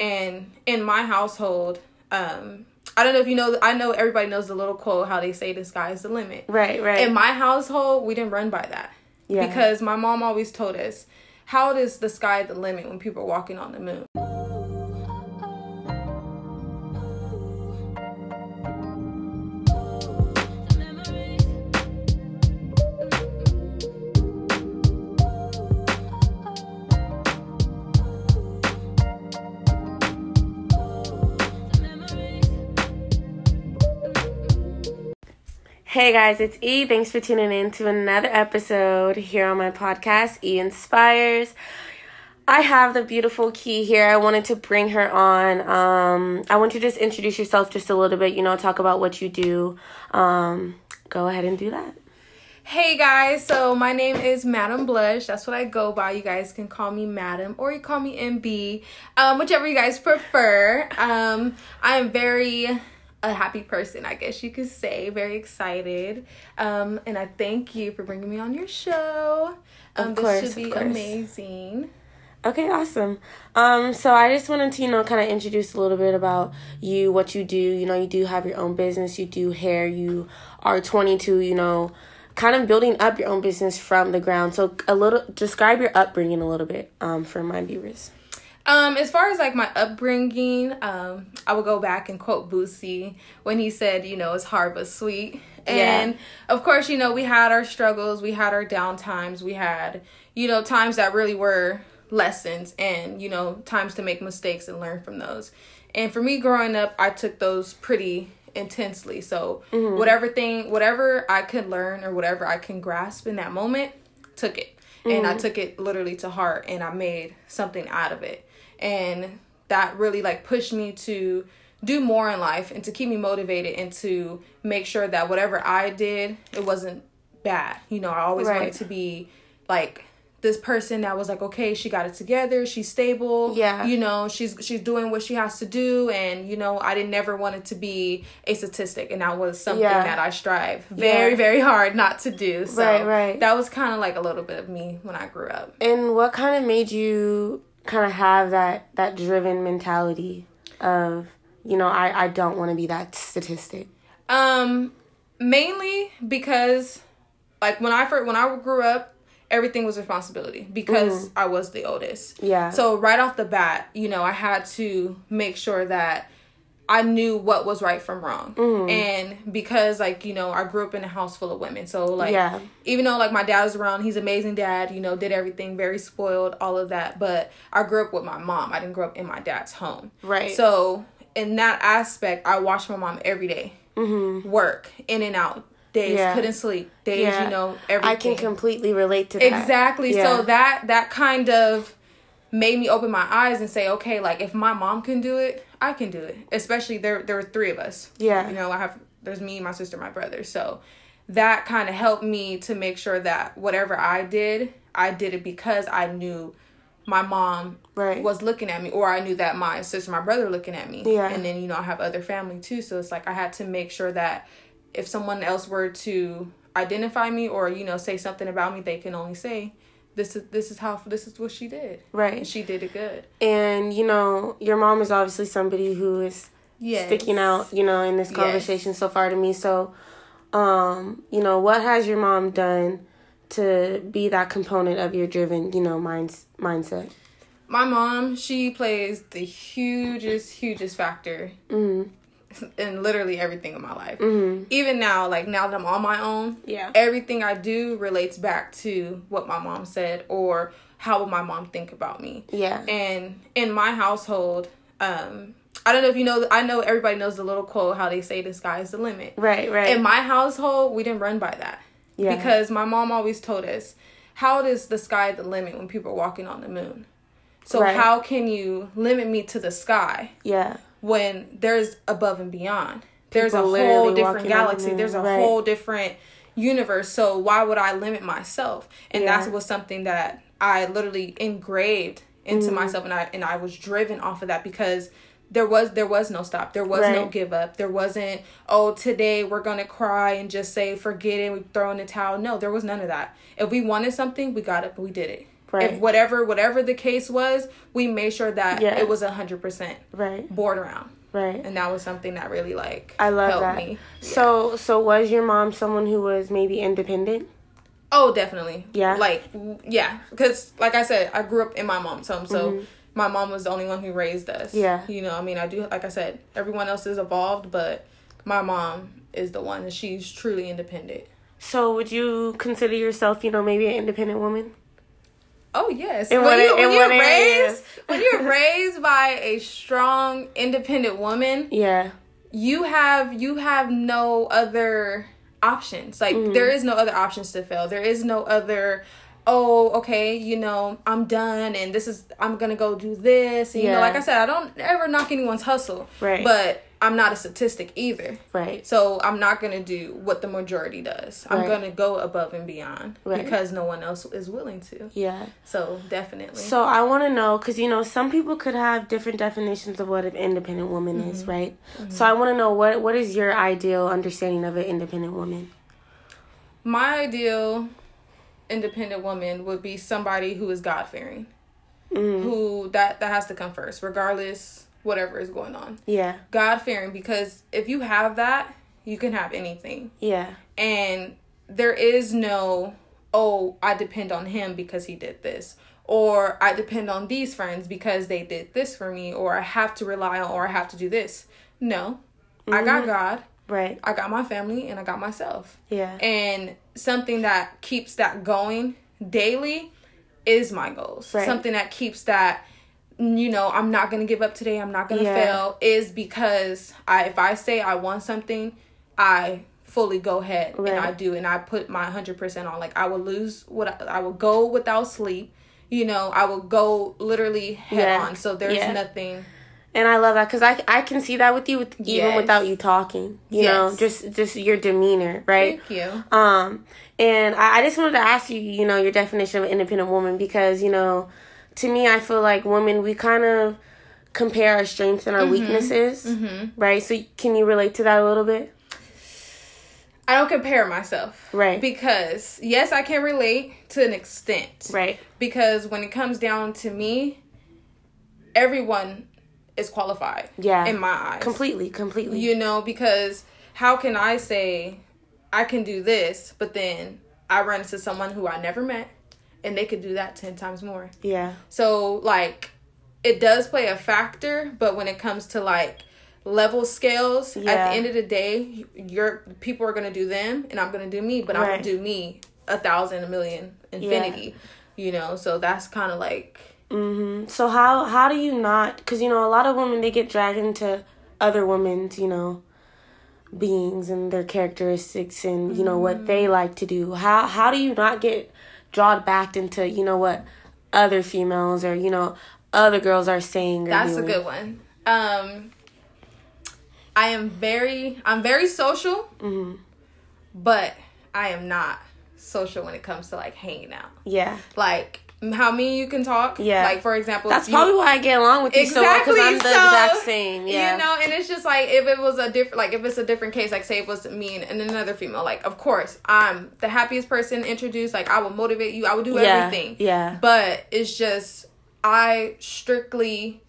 And in my household, um, I don't know if you know. I know everybody knows the little quote how they say the sky is the limit. Right, right. In my household, we didn't run by that. Yeah. Because my mom always told us, "How is the sky the limit when people are walking on the moon?" Hey guys, it's E. Thanks for tuning in to another episode here on my podcast, E Inspires. I have the beautiful Key here. I wanted to bring her on. Um, I want you to just introduce yourself just a little bit, you know, talk about what you do. Um, go ahead and do that. Hey guys, so my name is Madam Blush. That's what I go by. You guys can call me Madam or you call me MB, um, whichever you guys prefer. Um, I am very a happy person, I guess you could say. Very excited. Um, and I thank you for bringing me on your show. Um, Of course, this should be amazing. Okay, awesome. Um, so I just wanted to, you know, kind of introduce a little bit about you, what you do. You know, you do have your own business, you do hair, you are 22, you know, kind of building up your own business from the ground. So a little, describe your upbringing a little bit um, for my viewers. Um, as far as like my upbringing, um, I would go back and quote Boosie when he said, you know, it's hard but sweet. And of course, you know, we had our struggles, we had our down times, we had, you know, times that really were lessons and, you know, times to make mistakes and learn from those. And for me growing up, I took those pretty intensely. So whatever thing whatever I could learn or whatever I can grasp in that moment, took it. And I took it literally to heart and I made something out of it and that really like pushed me to do more in life and to keep me motivated and to make sure that whatever I did it wasn't bad. You know, I always Right. wanted to be like this person that was like okay she got it together she's stable Yeah. you know she's she's doing what she has to do and you know i didn't never want it to be a statistic and that was something Yeah. that i strive very Yeah. very hard not to do so Right, right. that was kind of like a little bit of me when i grew up And what kind of made you kind of have that, that driven mentality of, you know, I, I don't want to be that statistic? Um, mainly because, like when I first when I grew up, everything was responsibility because I was the oldest. Yeah. So right off the bat, you know, I had to make sure that I knew what was right from wrong, and because like you know, I grew up in a house full of women, so like Yeah. even though like my dad was around, he's an amazing dad, you know, did everything very spoiled, all of that. But I grew up with my mom. I didn't grow up in my dad's home. Right. So in that aspect, I watched my mom every day work in and out days, Mm-hmm. Yeah. couldn't sleep days, Yeah. you know, everything. I can completely relate to that. exactly. Yeah. So that that kind of made me open my eyes and say, okay, like if my mom can do it, I can do it. Especially there there were three of us. Yeah. You know, I have there's me, my sister, my brother. So that kind of helped me to make sure that whatever I did, I did it because I knew my mom Right. was looking at me or I knew that my sister, my brother looking at me. Yeah. And then, you know, I have other family too. So it's like I had to make sure that if someone else were to identify me or, you know, say something about me, they can only say, This is this is how this is what she did. Right. And she did it good. And you know, your mom is obviously somebody who is Yes. sticking out, you know, in this Yes. conversation so far to me. So, um, you know, what has your mom done to be that component of your driven, you know, minds mindset? My mom, she plays the hugest, hugest factor Mm-hmm. in literally everything in my life. Mm-hmm. Even now, like now that I'm on my own, Yeah. everything I do relates back to what my mom said or how would my mom think about me. Yeah. And in my household, um, I don't know if you know, I know everybody knows the little quote how they say the sky is the limit. Right. Right. In my household, we didn't run by that. Yeah. Because my mom always told us, how is the sky the limit when people are walking on the moon? So Right. how can you limit me to the sky yeah. When there's above and beyond? There's People a whole different galaxy. There's a right. whole different universe. So why would I limit myself? And Yeah. that was something that I literally engraved into Mm-hmm. myself and I and I was driven off of that because there was there was no stop. There was no give up. There wasn't, oh, today we're gonna cry and just say forget it, we throw in the towel. No, there was none of that. If we wanted something, we got it, we did it. Right. If whatever whatever the case was, we made sure that yeah. it was hundred percent right board around. Right. And that was something that really like I love that. Me. So so was your mom someone who was maybe independent? Oh, definitely. Yeah. Like yeah, because like I said, I grew up in my mom's home, so. Mm-hmm. My mom was the only one who raised us. Yeah. You know, I mean, I do, like I said, everyone else is evolved, but my mom is the one, and she's truly independent. So, would you consider yourself, you know, maybe an independent woman? Oh yes. And when, you, when you're raised when you're raised by a strong, independent woman, yeah, you have you have no other options. Like mm-hmm. there is no other options to fail. There is no other oh, okay, you know, I'm done and this is I'm gonna go do this. And, yeah. You know, like I said, I don't ever knock anyone's hustle. Right. But I'm not a statistic either. Right. So I'm not going to do what the majority does. I'm going to go above and beyond right. because no one else is willing to. Yeah. So definitely. So I want to know because you know some people could have different definitions of what an independent woman mm-hmm. is, right? Mm-hmm. So I want to know what what is your ideal understanding of an independent woman? My ideal independent woman would be somebody who is God fearing. Mm-hmm. Who that that has to come first, regardless whatever is going on. Yeah. God fearing because if you have that, you can have anything. Yeah. And there is no, oh, I depend on him because he did this. Or I depend on these friends because they did this for me, or I have to rely on, or I have to do this. No, mm-hmm. I got mm-hmm. God. Right. I got my family and I got myself. Yeah. And something that keeps that going daily is my goals. Right. Something that keeps that you know, I'm not gonna give up today. I'm not gonna yeah. fail. Is because I if I say I want something, I fully go ahead right. and I do, and I put my hundred percent on. Like I will lose what I, I will go without sleep. You know, I will go literally head yeah. on. So there's yeah. nothing. And I love that because I, I can see that with you with, even without you talking. You yes. know, just just your demeanor, right? Thank you. Um, and I, I just wanted to ask you, you know, your definition of independent woman because you know to me, I feel like women, we kind of compare our strengths and our mm-hmm. weaknesses, mm-hmm. right? So, can you relate to that a little bit? I don't compare myself. Right. Because, yes, I can relate to an extent. Right. Because when it comes down to me, everyone is qualified. Yeah. In my eyes. Completely, completely. You know, because how can I say I can do this, but then I run into someone who I never met? And they could do that 10 times more. Yeah. So like it does play a factor, but when it comes to like level scales, yeah. at the end of the day, your people are gonna do them and I'm gonna do me, but right. I'm gonna do me a thousand, a million, infinity. Yeah. You know, so that's kind of like. hmm So how how do you not? Because you know a lot of women they get dragged into other women's you know beings and their characteristics and you know mm-hmm. what they like to do. How how do you not get drawn back into you know what other females or you know other girls are saying. That's doing. a good one. Um, I am very I'm very social, mm-hmm. but I am not social when it comes to like hanging out. Yeah, like how me you can talk. Yeah. Like for example, that's probably why I get along with you exactly, so well because I'm the so, exact same. Yeah. You know, and it's just like if it was a different, like if it's a different case, like say it was me and another female, like of course I'm the happiest person introduced. Like I will motivate you. I will do yeah, everything. Yeah. But it's just I strictly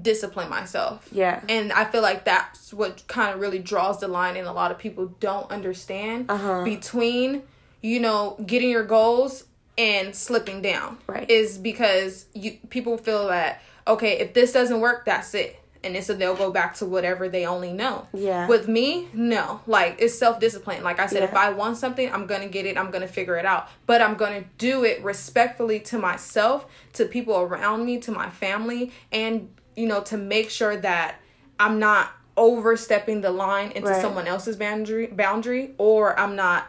discipline myself. Yeah. And I feel like that's what kind of really draws the line and a lot of people don't understand uh-huh. between you know getting your goals and slipping down right. is because you people feel that okay if this doesn't work that's it. And so they'll go back to whatever they only know. Yeah. With me no. Like it's self-discipline. Like i said yeah. if i want something i'm gonna get it. I'm gonna figure it out. But i'm gonna do it respectfully to myself to people around me to my family and you know to make sure that i'm not overstepping the line into right. someone else's boundary boundary or i'm not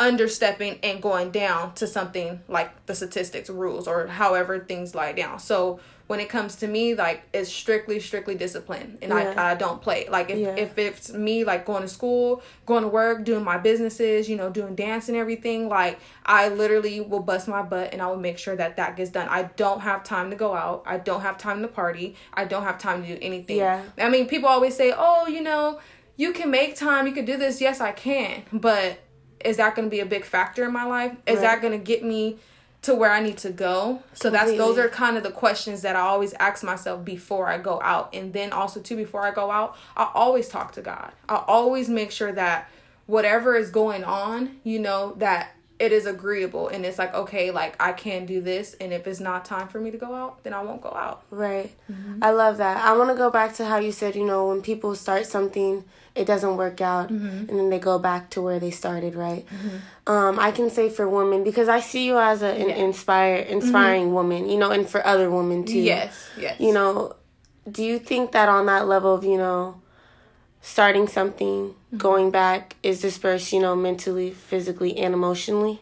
understepping and going down to something like the statistics rules or however things lie down. So when it comes to me, like it's strictly, strictly discipline, and yeah. I, I don't play. Like if, yeah. if it's me, like going to school, going to work, doing my businesses, you know, doing dance and everything, like I literally will bust my butt and I will make sure that that gets done. I don't have time to go out. I don't have time to party. I don't have time to do anything. Yeah. I mean, people always say, oh, you know, you can make time, you can do this. Yes, I can, but is that going to be a big factor in my life? Is right. that going to get me to where I need to go. So Completely. that's those are kind of the questions that I always ask myself before I go out. And then also too before I go out, I always talk to God. I always make sure that whatever is going on, you know, that it is agreeable and it's like okay like i can do this and if it's not time for me to go out then i won't go out right mm-hmm. i love that i want to go back to how you said you know when people start something it doesn't work out mm-hmm. and then they go back to where they started right mm-hmm. um, i can say for women because i see you as a, an yeah. inspire inspiring mm-hmm. woman you know and for other women too yes yes you know do you think that on that level of you know starting something, mm-hmm. going back is dispersed, you know, mentally, physically, and emotionally?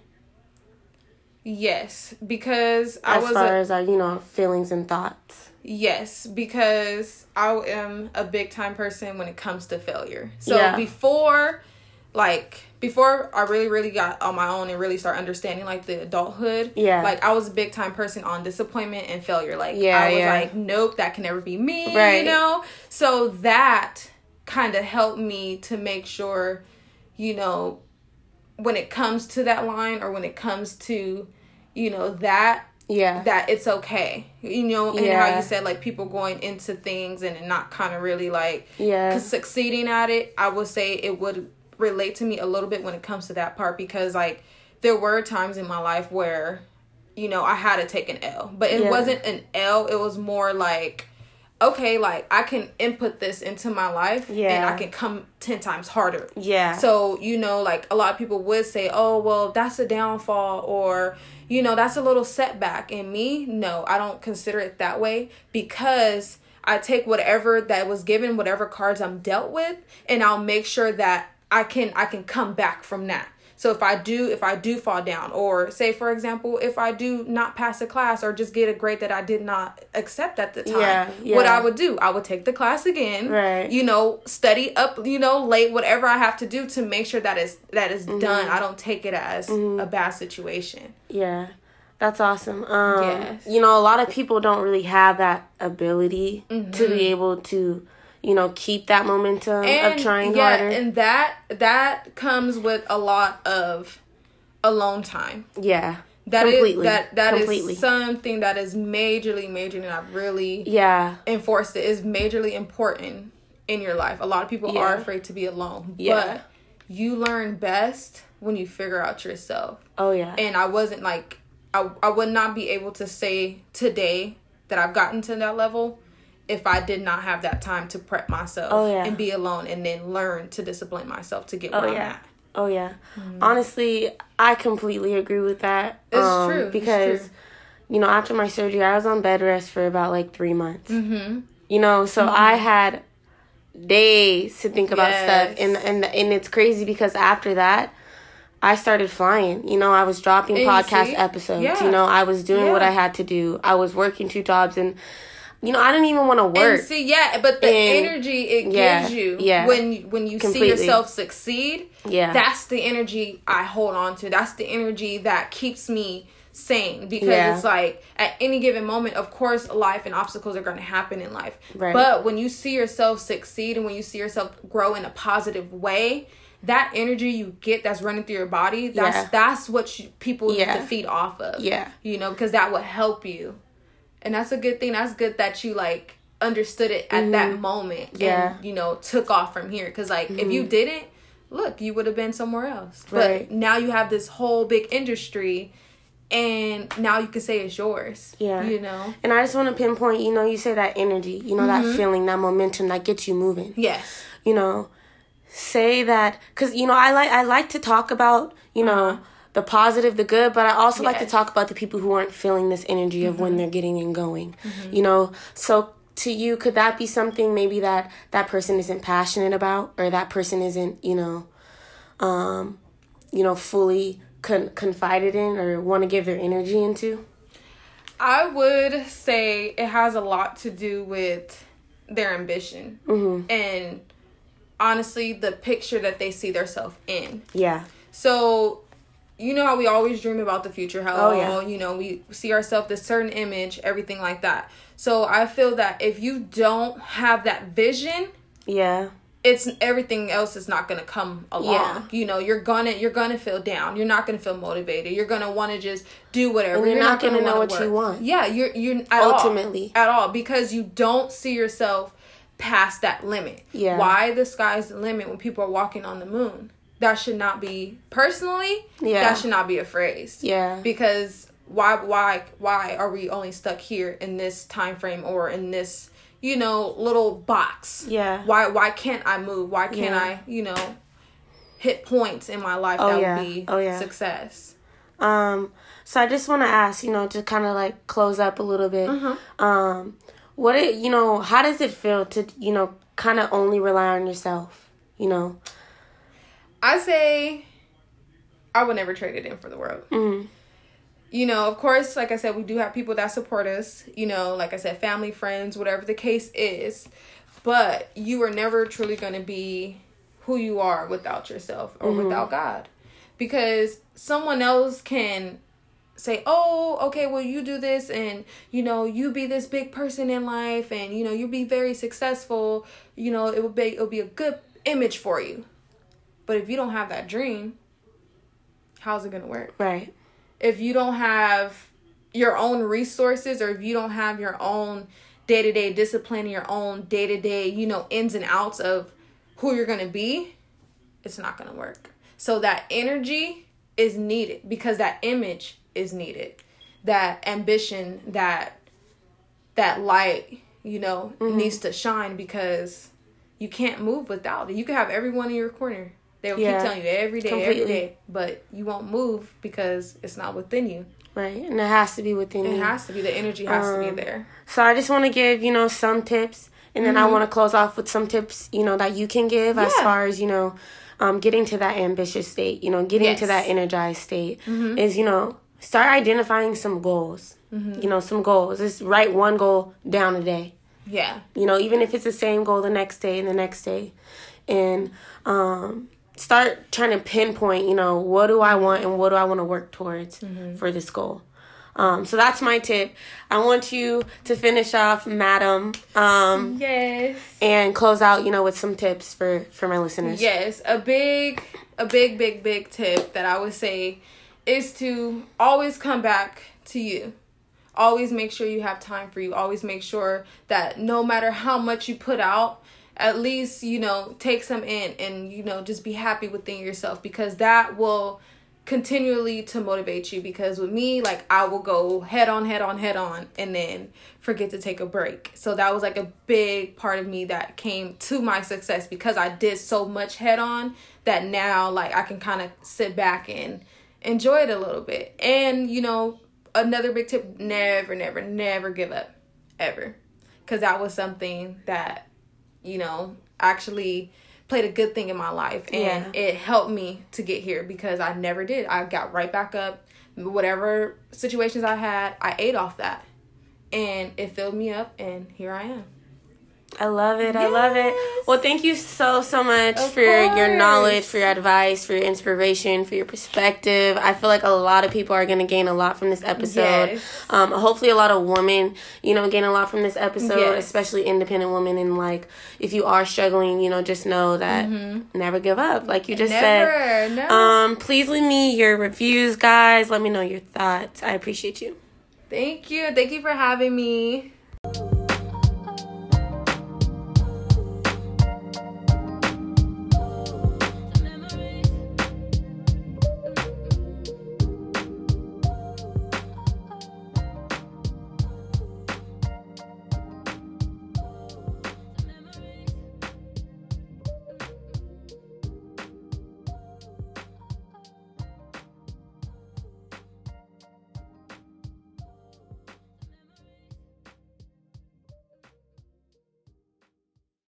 Yes, because I as was far a, as our, you know, feelings and thoughts. Yes, because I am a big time person when it comes to failure. So yeah. before like before I really really got on my own and really start understanding like the adulthood. Yeah. Like I was a big time person on disappointment and failure. Like yeah, I was yeah. like, nope, that can never be me. Right. You know? So that kind of helped me to make sure, you know, when it comes to that line or when it comes to, you know, that yeah that it's okay you know and yeah. how you said like people going into things and not kind of really like yeah succeeding at it i would say it would relate to me a little bit when it comes to that part because like there were times in my life where you know i had to take an l but it yeah. wasn't an l it was more like okay, like I can input this into my life yeah. and I can come 10 times harder. Yeah. So, you know, like a lot of people would say, oh, well, that's a downfall or, you know, that's a little setback. In me, no, I don't consider it that way because I take whatever that was given, whatever cards I'm dealt with, and I'll make sure that I can I can come back from that. So if I do if I do fall down or say for example if I do not pass a class or just get a grade that I did not accept at the time, yeah, yeah. what I would do, I would take the class again. Right. You know, study up, you know, late whatever I have to do to make sure that is that is mm-hmm. done. I don't take it as mm-hmm. a bad situation. Yeah. That's awesome. Um, yes. You know, a lot of people don't really have that ability mm-hmm. to be mm-hmm. able to you know keep that momentum and, of trying yeah, harder and that that comes with a lot of alone time yeah that completely. Is, that that completely. is something that is majorly majorly and I've really yeah enforced it is majorly important in your life. A lot of people yeah. are afraid to be alone, yeah. but you learn best when you figure out yourself. Oh yeah. And I wasn't like I I would not be able to say today that I've gotten to that level if I did not have that time to prep myself oh, yeah. and be alone and then learn to discipline myself to get where oh, I'm yeah. at. Oh yeah. Mm-hmm. Honestly, I completely agree with that. It's um, true. Because it's true. you know, after my surgery, I was on bed rest for about like 3 months. hmm You know, so mm-hmm. I had days to think about yes. stuff and and and it's crazy because after that I started flying. You know, I was dropping and podcast episodes. Yeah. You know, I was doing yeah. what I had to do. I was working two jobs and you know, I didn't even want to work. And see, yeah, but the and, energy it yeah, gives you yeah, when when you completely. see yourself succeed, yeah, that's the energy I hold on to. That's the energy that keeps me sane because yeah. it's like at any given moment, of course, life and obstacles are going to happen in life. Right. But when you see yourself succeed and when you see yourself grow in a positive way, that energy you get that's running through your body, that's yeah. that's what you, people yeah. need to feed off of. Yeah. You know, because that will help you and that's a good thing that's good that you like understood it at mm-hmm. that moment yeah. and you know took off from here because like mm-hmm. if you mm-hmm. didn't look you would have been somewhere else right. but now you have this whole big industry and now you can say it's yours yeah you know and i just want to pinpoint you know you say that energy you know mm-hmm. that feeling that momentum that gets you moving yes you know say that because you know i like i like to talk about you know uh-huh the positive, the good, but I also yes. like to talk about the people who aren't feeling this energy of mm-hmm. when they're getting and going. Mm-hmm. You know, so to you, could that be something maybe that that person isn't passionate about, or that person isn't, you know, um, you know, fully con- confided in or want to give their energy into? I would say it has a lot to do with their ambition mm-hmm. and honestly the picture that they see themselves in. Yeah. So you know how we always dream about the future how oh, yeah. you know we see ourselves this certain image everything like that so i feel that if you don't have that vision yeah it's everything else is not gonna come along. Yeah. You know, you're gonna you're gonna feel down. You're not gonna feel motivated. You're gonna want to just do whatever. You're, you're not, not, gonna, gonna know what work. you want. Yeah, you're you're at ultimately all, at all because you don't see yourself past that limit. Yeah. Why the sky's the limit when people are walking on the moon? That should not be personally. Yeah. That should not be a phrase. Yeah. Because why why why are we only stuck here in this time frame or in this you know little box? Yeah. Why why can't I move? Why can't yeah. I you know hit points in my life oh, that yeah. would be oh, yeah. success? Um. So I just want to ask, you know, to kind of like close up a little bit. Uh-huh. Um what it you know how does it feel to you know kind of only rely on yourself you know i say i would never trade it in for the world mm-hmm. you know of course like i said we do have people that support us you know like i said family friends whatever the case is but you are never truly going to be who you are without yourself or mm-hmm. without god because someone else can say, oh, okay, well, you do this and, you know, you be this big person in life and, you know, you be very successful, you know, it will be, it'll be a good image for you. But if you don't have that dream, how's it going to work? Right. If you don't have your own resources or if you don't have your own day to day discipline, your own day to day, you know, ins and outs of who you're going to be, it's not going to work. So that energy is needed because that image is needed that ambition that that light you know mm-hmm. needs to shine because you can't move without it you can have everyone in your corner they'll yeah, keep telling you every day completely. every day but you won't move because it's not within you right and it has to be within it you it has to be the energy has um, to be um, there so i just want to give you know some tips and then mm-hmm. i want to close off with some tips you know that you can give yeah. as far as you know um, getting to that ambitious state you know getting yes. to that energized state mm-hmm. is you know start identifying some goals. Mm-hmm. You know, some goals. Just write one goal down a day. Yeah. You know, even if it's the same goal the next day and the next day. And um, start trying to pinpoint, you know, what do I want and what do I want to work towards mm-hmm. for this goal. Um, so that's my tip. I want you to finish off, madam. Um, yes. And close out, you know, with some tips for for my listeners. Yes, a big, a big, big, big tip that I would say is to always come back to you. Always make sure you have time for you. Always make sure that no matter how much you put out, at least, you know, take some in and, you know, just be happy within yourself because that will continually to motivate you because with me like I will go head on head on head on and then forget to take a break. So that was like a big part of me that came to my success because I did so much head on that now like I can kind of sit back and enjoy it a little bit. And, you know, another big tip never, never, never give up. Ever. Because that was something that, you know, actually played a good thing in my life. And yeah. it helped me to get here because I never did. I got right back up. Whatever situations I had, I ate off that. And it filled me up, and here I am. I love it. Yes. I love it. Well, thank you so, so much of for course. your knowledge, for your advice, for your inspiration, for your perspective. I feel like a lot of people are going to gain a lot from this episode. Yes. Um, hopefully, a lot of women, you know, gain a lot from this episode, yes. especially independent women. And, like, if you are struggling, you know, just know that mm-hmm. never give up. Like you just never, said. No. Um, please leave me your reviews, guys. Let me know your thoughts. I appreciate you. Thank you. Thank you for having me.